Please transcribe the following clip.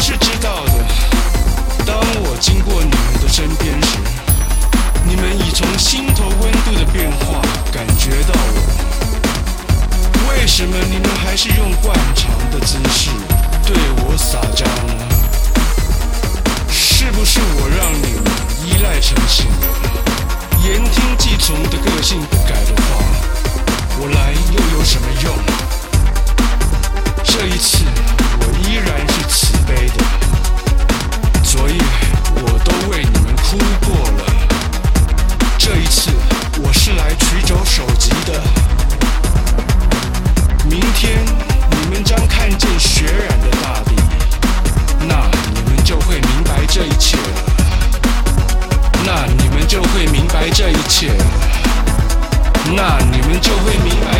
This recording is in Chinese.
是知道的。当我经过你们的身边时你们已从心头温度的变化感觉到我。为什么你们还是用惯常的姿势对我撒娇呢？是不是我让你们依赖成性言听计从的个性这一切那你们就会明白